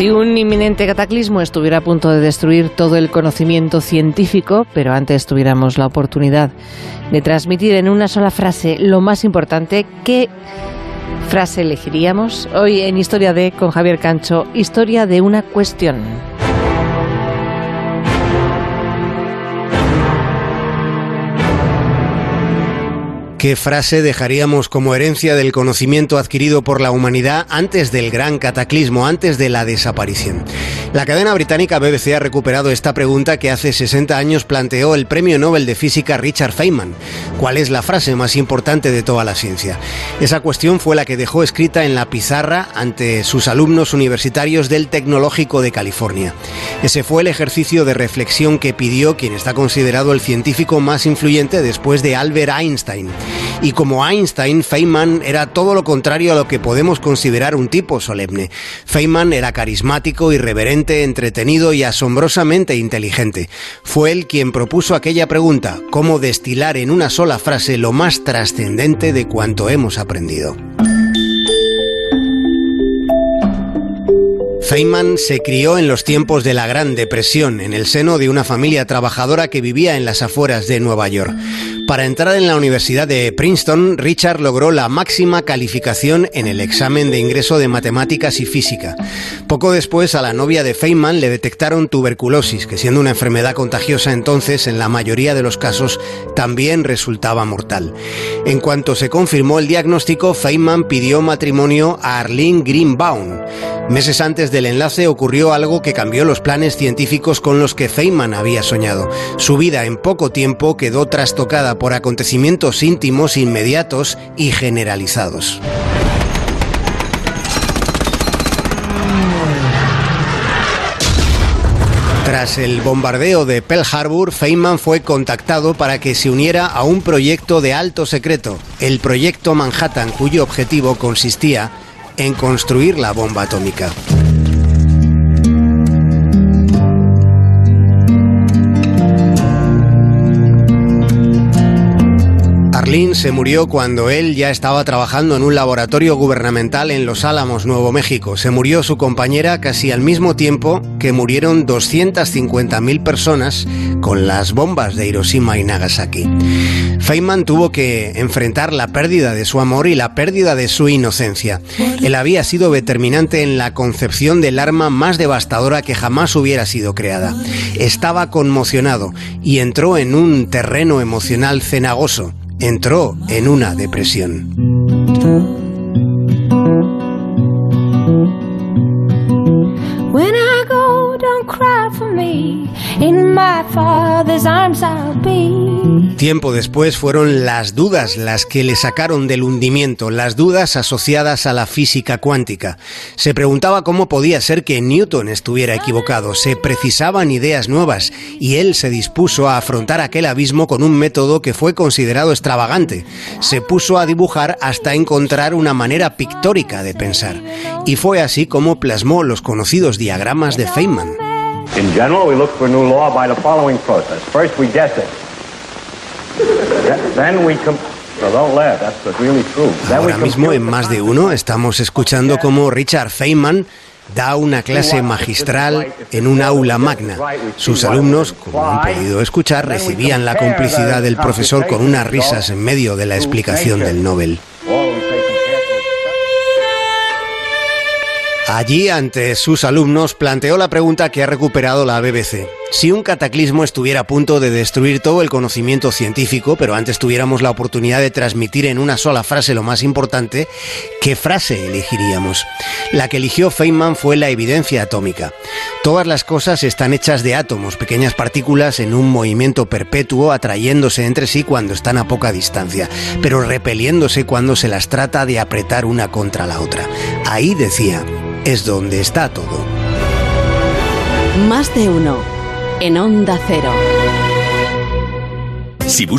Si un inminente cataclismo estuviera a punto de destruir todo el conocimiento científico, pero antes tuviéramos la oportunidad de transmitir en una sola frase lo más importante, ¿qué frase elegiríamos? Hoy en Historia de con Javier Cancho, historia de una cuestión. ¿Qué frase dejaríamos como herencia del conocimiento adquirido por la humanidad antes del gran cataclismo, antes de la desaparición? La cadena británica BBC ha recuperado esta pregunta que hace 60 años planteó el premio Nobel de Física Richard Feynman. ¿Cuál es la frase más importante de toda la ciencia? Esa cuestión fue la que dejó escrita en la pizarra ante sus alumnos universitarios del Tecnológico de California. Ese fue el ejercicio de reflexión que pidió quien está considerado el científico más influyente después de Albert Einstein. Y como Einstein, Feynman era todo lo contrario a lo que podemos considerar un tipo solemne. Feynman era carismático, irreverente, entretenido y asombrosamente inteligente. Fue él quien propuso aquella pregunta, cómo destilar en una sola frase lo más trascendente de cuanto hemos aprendido. Feynman se crió en los tiempos de la Gran Depresión, en el seno de una familia trabajadora que vivía en las afueras de Nueva York. Para entrar en la Universidad de Princeton, Richard logró la máxima calificación en el examen de ingreso de matemáticas y física. Poco después, a la novia de Feynman le detectaron tuberculosis, que siendo una enfermedad contagiosa entonces, en la mayoría de los casos, también resultaba mortal. En cuanto se confirmó el diagnóstico, Feynman pidió matrimonio a Arlene Greenbaum. Meses antes del enlace ocurrió algo que cambió los planes científicos con los que Feynman había soñado. Su vida en poco tiempo quedó trastocada por acontecimientos íntimos, inmediatos y generalizados. Tras el bombardeo de Pearl Harbor, Feynman fue contactado para que se uniera a un proyecto de alto secreto, el Proyecto Manhattan, cuyo objetivo consistía en construir la bomba atómica. Se murió cuando él ya estaba trabajando en un laboratorio gubernamental en Los Álamos, Nuevo México. Se murió su compañera casi al mismo tiempo que murieron 250.000 personas con las bombas de Hiroshima y Nagasaki. Feynman tuvo que enfrentar la pérdida de su amor y la pérdida de su inocencia. Él había sido determinante en la concepción del arma más devastadora que jamás hubiera sido creada. Estaba conmocionado y entró en un terreno emocional cenagoso entró en una depresión. Tiempo después fueron las dudas las que le sacaron del hundimiento, las dudas asociadas a la física cuántica. Se preguntaba cómo podía ser que Newton estuviera equivocado, se precisaban ideas nuevas y él se dispuso a afrontar aquel abismo con un método que fue considerado extravagante. Se puso a dibujar hasta encontrar una manera pictórica de pensar. Y fue así como plasmó los conocidos diagramas de Feynman. In general, we look for a new law by the following process. First, we guess it. Then we. Ahora mismo en más de uno estamos escuchando cómo Richard Feynman da una clase magistral en un aula magna. Sus alumnos, como han podido escuchar, recibían la complicidad del profesor con unas risas en medio de la explicación del Nobel. Allí, ante sus alumnos, planteó la pregunta que ha recuperado la BBC. Si un cataclismo estuviera a punto de destruir todo el conocimiento científico, pero antes tuviéramos la oportunidad de transmitir en una sola frase lo más importante, ¿qué frase elegiríamos? La que eligió Feynman fue la evidencia atómica. Todas las cosas están hechas de átomos, pequeñas partículas en un movimiento perpetuo, atrayéndose entre sí cuando están a poca distancia, pero repeliéndose cuando se las trata de apretar una contra la otra. Ahí decía, es donde está todo. Más de uno en Onda Cero.